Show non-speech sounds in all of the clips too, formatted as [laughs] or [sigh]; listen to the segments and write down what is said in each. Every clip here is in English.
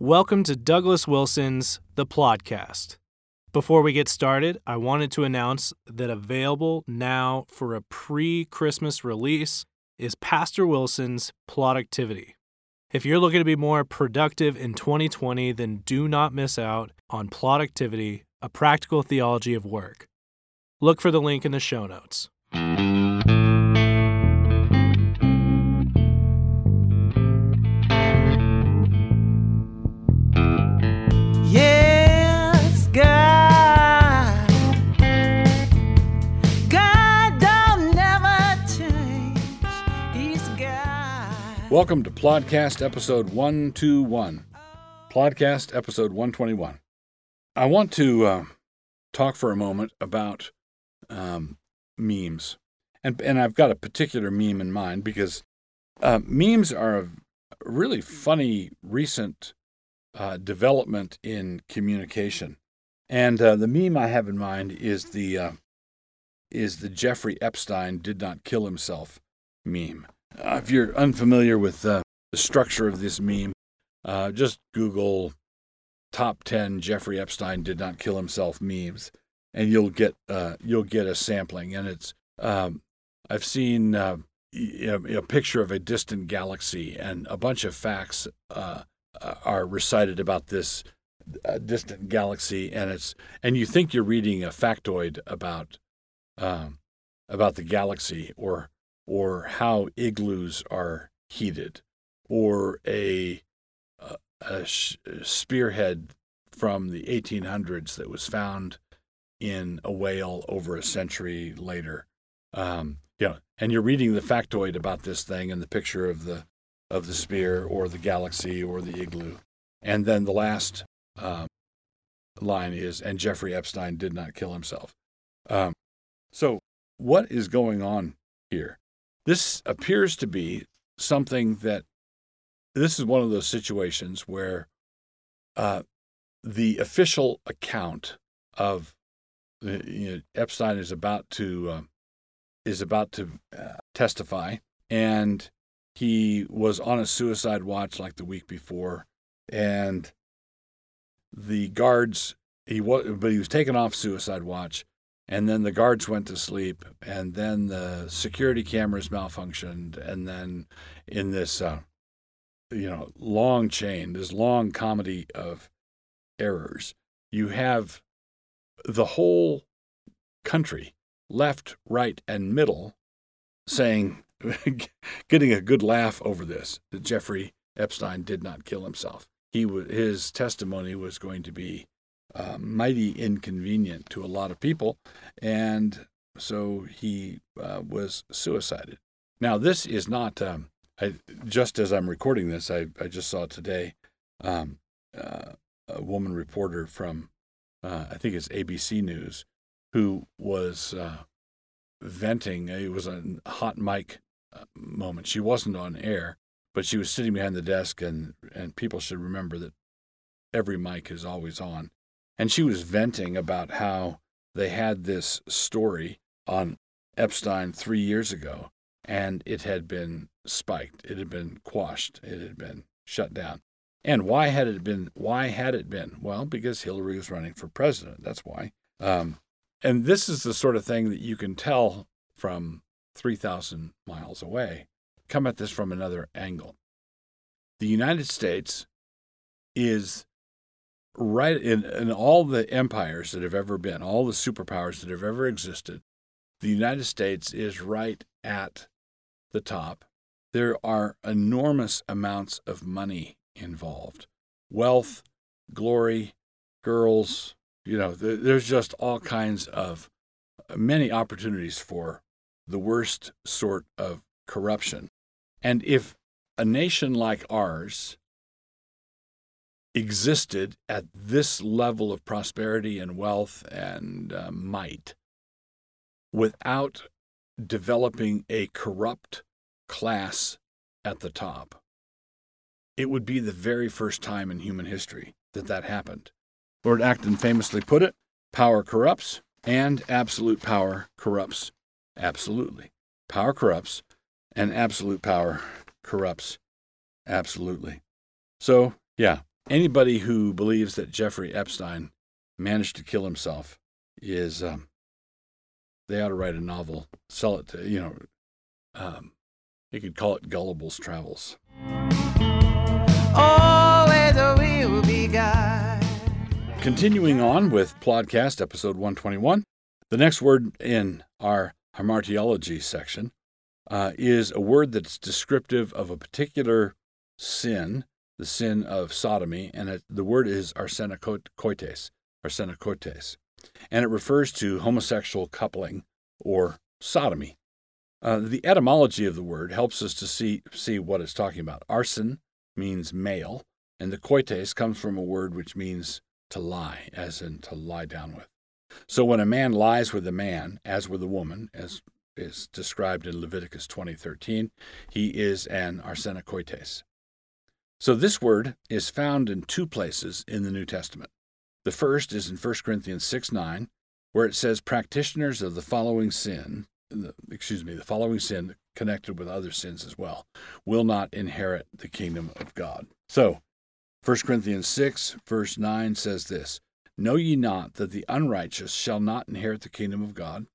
Welcome to Douglas Wilson's The Plodcast. Before we get started, I wanted to announce that available now for a pre Christmas release is Pastor Wilson's Productivity. If you're looking to be more productive in 2020, then do not miss out on Productivity, a practical theology of work. Look for the link in the show notes. Welcome to Plodcast episode 121. Plodcast episode 121. I want to uh, talk for a moment about um, memes. And, and I've got a particular meme in mind because uh, memes are a really funny recent uh, development in communication. And uh, the meme I have in mind is the uh, is the Jeffrey Epstein did not kill himself meme. Uh, if you're unfamiliar with uh, the structure of this meme, uh, just Google top 10 Jeffrey Epstein did not kill himself memes, and you'll get uh, you'll get a sampling. And it's um, I've seen uh, a, a picture of a distant galaxy and a bunch of facts uh, are recited about this distant galaxy, and it's and you think you're reading a factoid about um, about the galaxy or or how igloos are heated, or a a, a spearhead from the 1800s that was found in a whale over a century later. Um, you know, and you're reading the factoid about this thing and the picture of the of the spear or the galaxy or the igloo, and then the last um, line is, "And Jeffrey Epstein did not kill himself." Um, so, what is going on here? This appears to be something that this is one of those situations where uh, the official account of you know, Epstein is about to uh, is about to uh, testify, and he was on a suicide watch like the week before, and the guards he was but he was taken off suicide watch and then the guards went to sleep and then the security cameras malfunctioned and then in this uh, you know long chain this long comedy of errors you have the whole country left right and middle saying [laughs] getting a good laugh over this that jeffrey epstein did not kill himself. He his testimony was going to be uh, mighty inconvenient to a lot of people, and so he uh, was suicided. Now, this is not um, I, just as I'm recording this. I, I just saw today um, uh, a woman reporter from uh, I think it's ABC News who was uh, venting. It was a hot mic uh, moment. She wasn't on air, but she was sitting behind the desk, and and people should remember that every mic is always on and she was venting about how they had this story on Epstein three years ago, and it had been spiked, it had been quashed, it had been shut down. And why had it been? Why had it been? Well, because Hillary was running for president. That's why. Um, and this is the sort of thing that you can tell from 3,000 miles away. Come at this from another angle. The United States is right in, in all the empires that have ever been, all the superpowers that have ever existed, the United States is right at the top. There are enormous amounts of money involved wealth, glory, girls, you know, th- there's just all kinds of uh, many opportunities for the worst sort of corruption. And if a nation like ours existed at this level of prosperity and wealth and uh, might without developing a corrupt class at the top. It would be the very first time in human history that that happened. Lord Acton famously put it power corrupts, and absolute power corrupts absolutely. Power corrupts, and absolute power corrupts absolutely. So, yeah, anybody who believes that Jeffrey Epstein managed to kill himself is um, they ought to write a novel, sell it to you know, um, you could call it Gullible's Travels. Where will be Continuing on with Plodcast episode 121, the next word in our hamartiology section uh, is a word that's descriptive of a particular sin, the sin of sodomy, and it, the word is arsenokoites, arsenokoites, and it refers to homosexual coupling or sodomy. Uh, the etymology of the word helps us to see, see what it's talking about. Arsen means male, and the koites comes from a word which means to lie, as in to lie down with. So when a man lies with a man, as with a woman, as is described in Leviticus 20:13, he is an arsenokoites. So this word is found in two places in the New Testament. The first is in 1 Corinthians 6 9, where it says, Practitioners of the following sin, the, excuse me, the following sin connected with other sins as well, will not inherit the kingdom of God. So, 1 Corinthians 6, verse 9 says this Know ye not that the unrighteous shall not inherit the kingdom of God?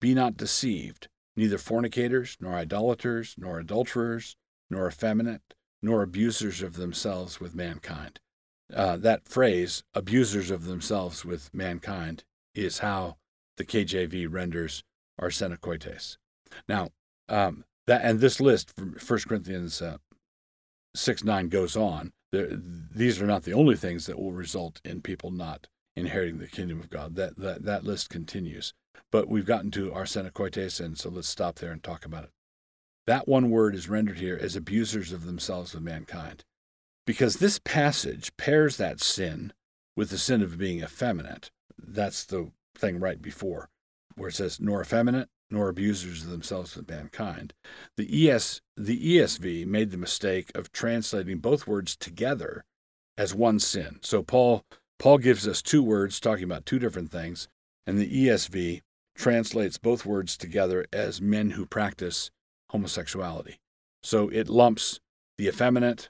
Be not deceived, neither fornicators, nor idolaters, nor adulterers, nor effeminate, nor abusers of themselves with mankind. Uh, that phrase, abusers of themselves with mankind, is how the KJV renders arsenokoites. Now, um, that and this list from 1 Corinthians uh, 6 9 goes on. There, these are not the only things that will result in people not inheriting the kingdom of God. That, that, that list continues. But we've gotten to arsenokoites, and so let's stop there and talk about it. That one word is rendered here as abusers of themselves with mankind. Because this passage pairs that sin with the sin of being effeminate. That's the thing right before, where it says, nor effeminate, nor abusers of themselves with mankind. The, ES, the ESV made the mistake of translating both words together as one sin. So Paul, Paul gives us two words talking about two different things, and the ESV translates both words together as men who practice homosexuality. So it lumps the effeminate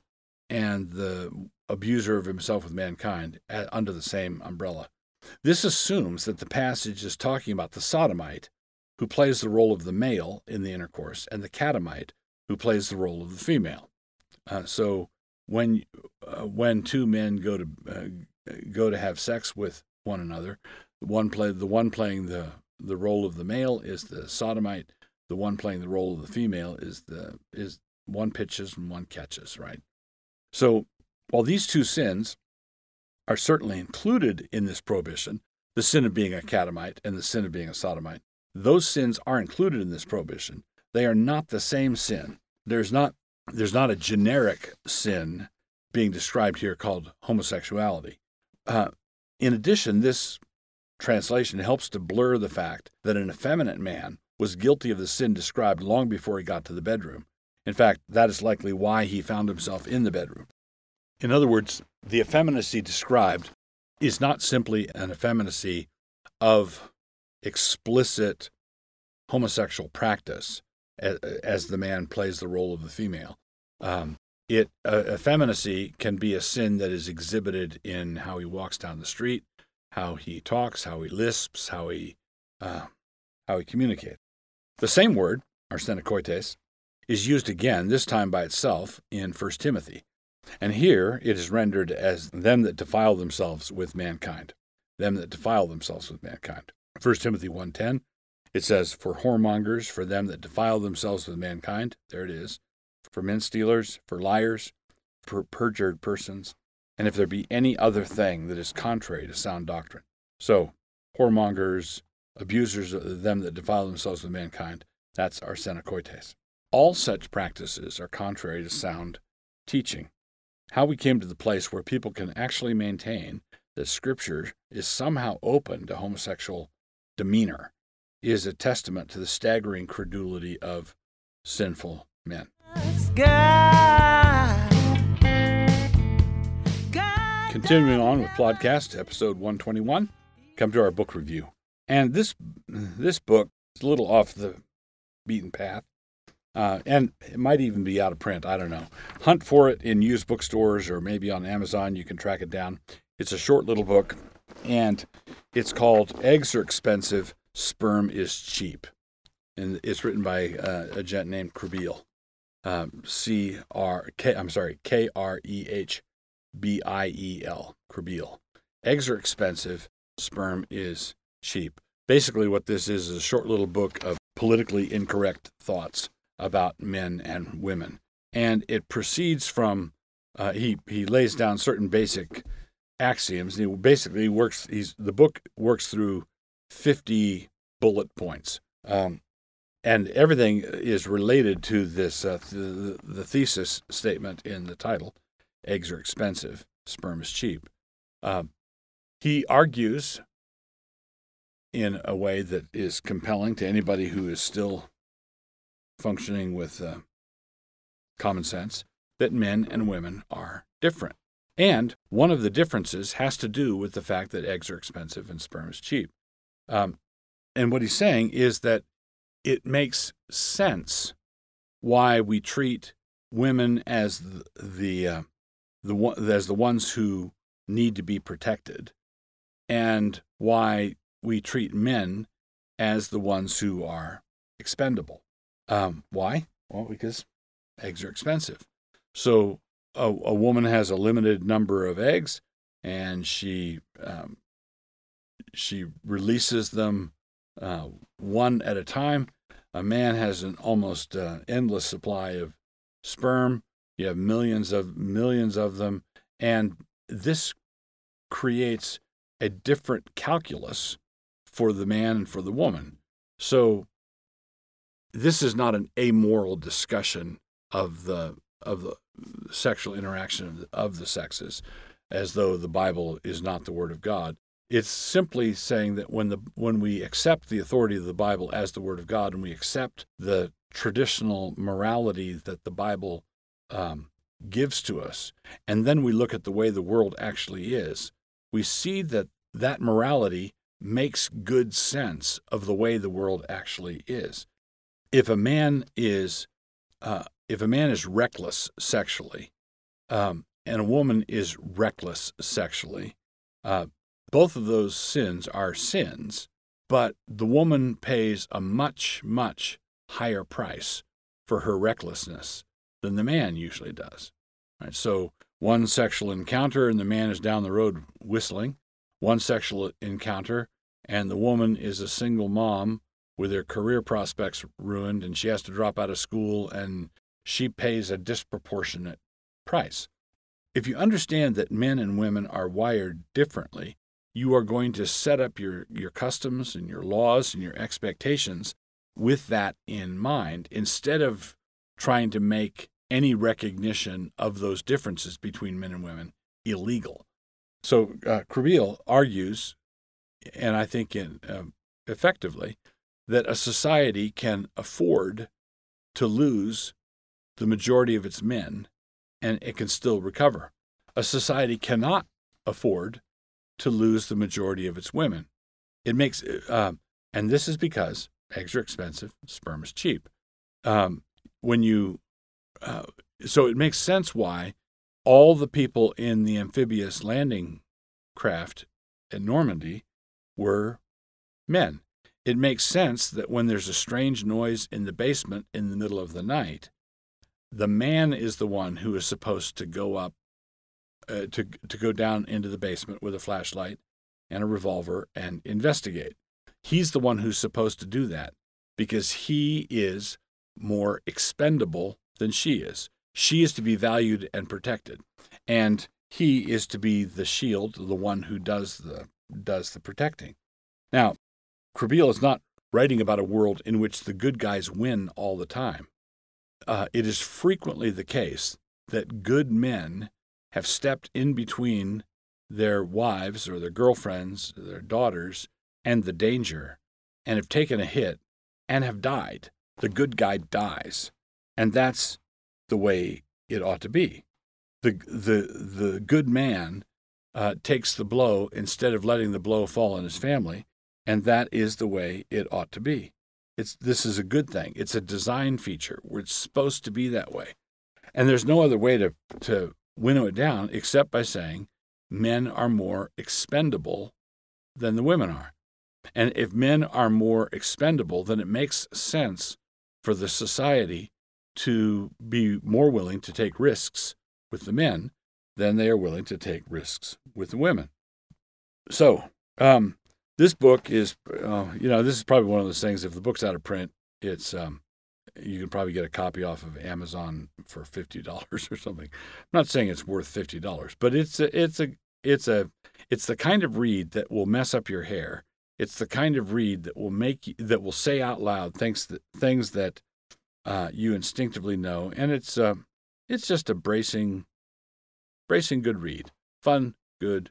and the abuser of himself with mankind under the same umbrella. This assumes that the passage is talking about the sodomite, who plays the role of the male in the intercourse, and the catamite, who plays the role of the female. Uh, so when uh, when two men go to uh, go to have sex with one another, the one play the one playing the the role of the male is the sodomite. The one playing the role of the female is the is one pitches and one catches, right? So while these two sins are certainly included in this prohibition, the sin of being a catamite and the sin of being a sodomite, those sins are included in this prohibition. They are not the same sin. There's not there's not a generic sin being described here called homosexuality. Uh, in addition, this translation helps to blur the fact that an effeminate man was guilty of the sin described long before he got to the bedroom. In fact, that is likely why he found himself in the bedroom. In other words, the effeminacy described is not simply an effeminacy of explicit homosexual practice as, as the man plays the role of the female. Um, it uh, effeminacy can be a sin that is exhibited in how he walks down the street, how he talks, how he lisps, how he uh, how he communicates. The same word, arsenokoites, is used again, this time by itself, in 1 Timothy. And here it is rendered as them that defile themselves with mankind. Them that defile themselves with mankind. 1 Timothy 1.10, it says, For whoremongers, for them that defile themselves with mankind, there it is, for men stealers, for liars, for perjured persons, and if there be any other thing that is contrary to sound doctrine. So, whoremongers, abusers of them that defile themselves with mankind, that's arsenokoites. All such practices are contrary to sound teaching. How we came to the place where people can actually maintain that Scripture is somehow open to homosexual demeanor is a testament to the staggering credulity of sinful men. Continuing on with Plodcast episode 121, come to our book review. And this this book is a little off the beaten path. Uh, and it might even be out of print. I don't know. Hunt for it in used bookstores or maybe on Amazon. You can track it down. It's a short little book, and it's called Eggs Are Expensive, Sperm is Cheap. And it's written by uh, a gent named Krehbiel. Um, C R K, I'm sorry, K R E H B I E L, Krehbiel. Eggs are expensive, sperm is cheap. Basically, what this is is a short little book of politically incorrect thoughts about men and women. And it proceeds from, uh, he, he lays down certain basic axioms. He basically works, he's, the book works through 50 bullet points. Um, and everything is related to this, uh, th- the thesis statement in the title eggs are expensive, sperm is cheap. Um, he argues in a way that is compelling to anybody who is still functioning with uh, common sense that men and women are different. And one of the differences has to do with the fact that eggs are expensive and sperm is cheap. Um, and what he's saying is that it makes sense why we treat women as the, the, uh, the as the ones who need to be protected, and why we treat men as the ones who are expendable. Um, why? Well, because eggs are expensive. So a, a, woman has a limited number of eggs, and she um, she releases them uh, one at a time. A man has an almost uh, endless supply of sperm. You have millions of millions of them, and this creates a different calculus for the man and for the woman. So this is not an amoral discussion of the of the sexual interaction of the, of the sexes as though the Bible is not the word of God. It's simply saying that when the when we accept the authority of the Bible as the word of God and we accept the traditional morality that the Bible um, gives to us, and then we look at the way the world actually is, we see that that morality makes good sense of the way the world actually is. If a man is uh, if a man is reckless sexually, um, and a woman is reckless sexually, uh, both of those sins are sins, but the woman pays a much, much higher price for her recklessness than the man usually does. Right? So, one sexual encounter and the man is down the road whistling, one sexual encounter, and the woman is a single mom with her career prospects ruined, and she has to drop out of school, and she pays a disproportionate price. If you understand that men and women are wired differently, you are going to set up your, your customs and your laws and your expectations with that in mind instead of trying to make any recognition of those differences between men and women illegal. So uh, argues, and I think in, uh, effectively, that a society can afford to lose the majority of its men and it can still recover. A society cannot afford to lose the majority of its women. It makes, uh, and this is because eggs are expensive, sperm is cheap. Um, when you, uh, so it makes sense why all the people in the amphibious landing craft at Normandy were men. It makes sense that when there's a strange noise in the basement in the middle of the night, the man is the one who is supposed to go up, uh, to, to go down into the basement with a flashlight and a revolver and investigate. He's the one who's supposed to do that because he is more expendable than she is. She is to be valued and protected. And he is to be the shield, the one who does the does the protecting. Now, Krehbiel is not writing about a world in which the good guys win all the time. Uh, it is frequently the case that good men have stepped in between their wives or their girlfriends, or their daughters, and the danger, and have taken a hit and have died. The good guy dies. And that's the way it ought to be. The, the, the good man uh, takes the blow instead of letting the blow fall on his family, and that is the way it ought to be. It's this is a good thing. It's a design feature. Where it's supposed to be that way, and there's no other way to to winnow it down except by saying men are more expendable than the women are. And if men are more expendable, then it makes sense for the society to be more willing to take risks with the men than they are willing to take risks with the women. So, um, this book is, uh, you know, this is probably one of those things. If the book's out of print, it's um, you can probably get a copy off of Amazon for fifty dollars or something. I'm not saying it's worth fifty dollars, but it's a, it's a, it's a, it's the kind of read that will mess up your hair. It's the kind of read that will make that will say out loud things that things that uh, you instinctively know, and it's uh, it's just a bracing, bracing good read. Fun, good